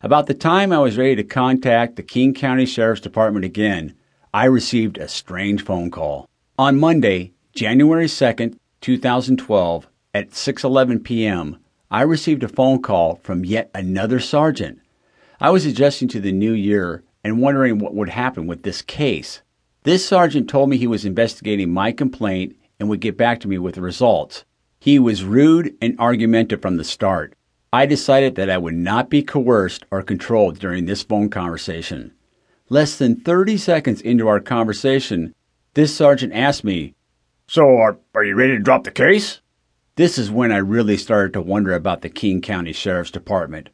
About the time I was ready to contact the King County Sheriff's Department again, I received a strange phone call. On Monday, January 2nd, 2012, at 6:11 p.m., I received a phone call from yet another sergeant. I was adjusting to the new year and wondering what would happen with this case. This sergeant told me he was investigating my complaint and would get back to me with the results. He was rude and argumentative from the start. I decided that I would not be coerced or controlled during this phone conversation. Less than 30 seconds into our conversation, this sergeant asked me, So, are, are you ready to drop the case? This is when I really started to wonder about the King County Sheriff's Department.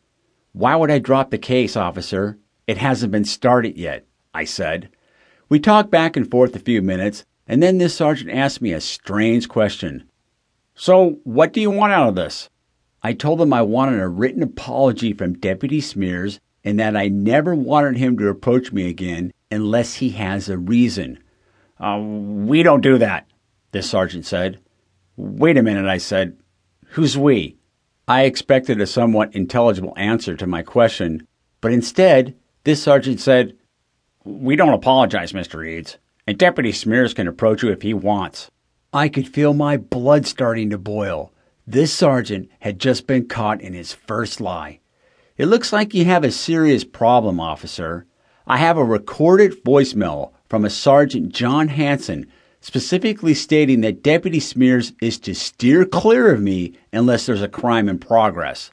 Why would I drop the case, officer? It hasn't been started yet, I said. We talked back and forth a few minutes, and then this sergeant asked me a strange question. So, what do you want out of this? I told him I wanted a written apology from Deputy Smears and that I never wanted him to approach me again unless he has a reason. Uh, we don't do that, this sergeant said. Wait a minute, I said. Who's we? I expected a somewhat intelligible answer to my question, but instead, this sergeant said, We don't apologize, Mr. Eads, and Deputy Smears can approach you if he wants. I could feel my blood starting to boil. This sergeant had just been caught in his first lie. It looks like you have a serious problem, officer. I have a recorded voicemail from a Sergeant John Hanson specifically stating that Deputy Smears is to steer clear of me unless there's a crime in progress.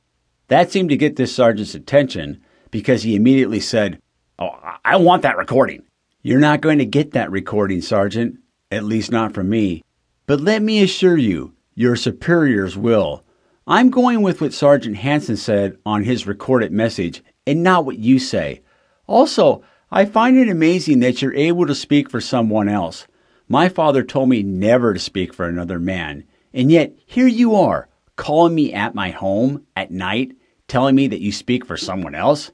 That seemed to get this sergeant's attention because he immediately said, Oh, I want that recording. You're not going to get that recording, Sergeant. At least not from me. But let me assure you, your superiors will. I'm going with what Sergeant Hanson said on his recorded message and not what you say. Also, I find it amazing that you're able to speak for someone else. My father told me never to speak for another man, and yet here you are, calling me at my home at night, telling me that you speak for someone else.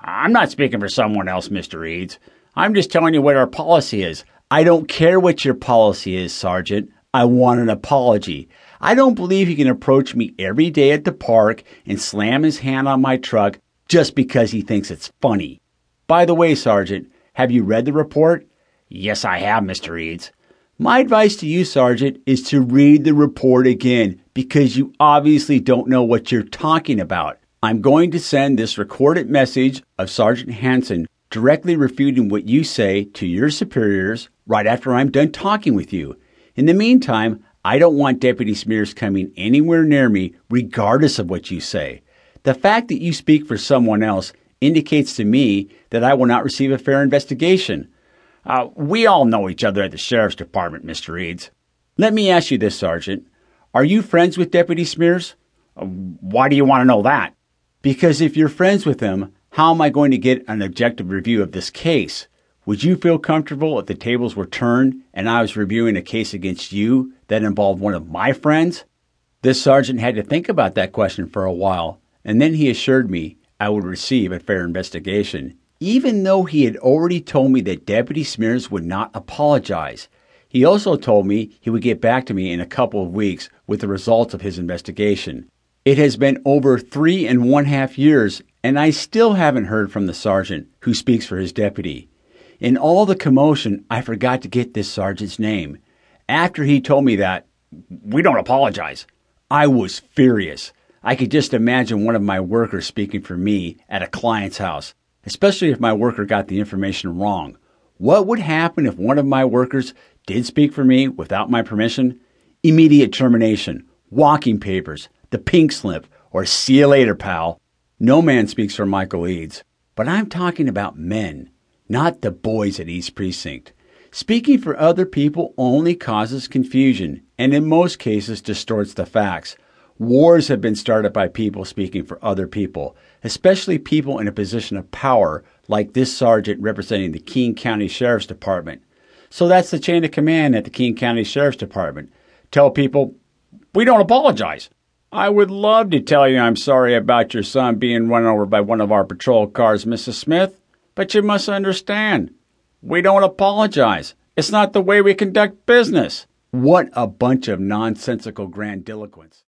I'm not speaking for someone else, Mr. Eads. I'm just telling you what our policy is. I don't care what your policy is, Sergeant. I want an apology. I don't believe he can approach me every day at the park and slam his hand on my truck just because he thinks it's funny. By the way, Sergeant, have you read the report? Yes, I have, Mr. Eads. My advice to you, Sergeant, is to read the report again because you obviously don't know what you're talking about. I'm going to send this recorded message of Sergeant Hanson directly refuting what you say to your superiors right after I'm done talking with you. In the meantime, I don't want Deputy Smears coming anywhere near me, regardless of what you say. The fact that you speak for someone else indicates to me that I will not receive a fair investigation. Uh, we all know each other at the Sheriff's Department, Mr. Eads. Let me ask you this, Sergeant. Are you friends with Deputy Smears? Uh, why do you want to know that? Because if you're friends with him, how am I going to get an objective review of this case? Would you feel comfortable if the tables were turned and I was reviewing a case against you that involved one of my friends? This sergeant had to think about that question for a while, and then he assured me I would receive a fair investigation, even though he had already told me that Deputy Smears would not apologize. He also told me he would get back to me in a couple of weeks with the results of his investigation. It has been over three and one half years, and I still haven't heard from the sergeant who speaks for his deputy. In all the commotion, I forgot to get this sergeant's name. After he told me that, we don't apologize. I was furious. I could just imagine one of my workers speaking for me at a client's house, especially if my worker got the information wrong. What would happen if one of my workers did speak for me without my permission? Immediate termination, walking papers, the pink slip, or see you later, pal. No man speaks for Michael Eads, but I'm talking about men not the boys at East Precinct. Speaking for other people only causes confusion and in most cases distorts the facts. Wars have been started by people speaking for other people, especially people in a position of power like this sergeant representing the King County Sheriff's Department. So that's the chain of command at the King County Sheriff's Department. Tell people, we don't apologize. I would love to tell you I'm sorry about your son being run over by one of our patrol cars, Mrs. Smith. But you must understand, we don't apologize. It's not the way we conduct business. What a bunch of nonsensical grandiloquents.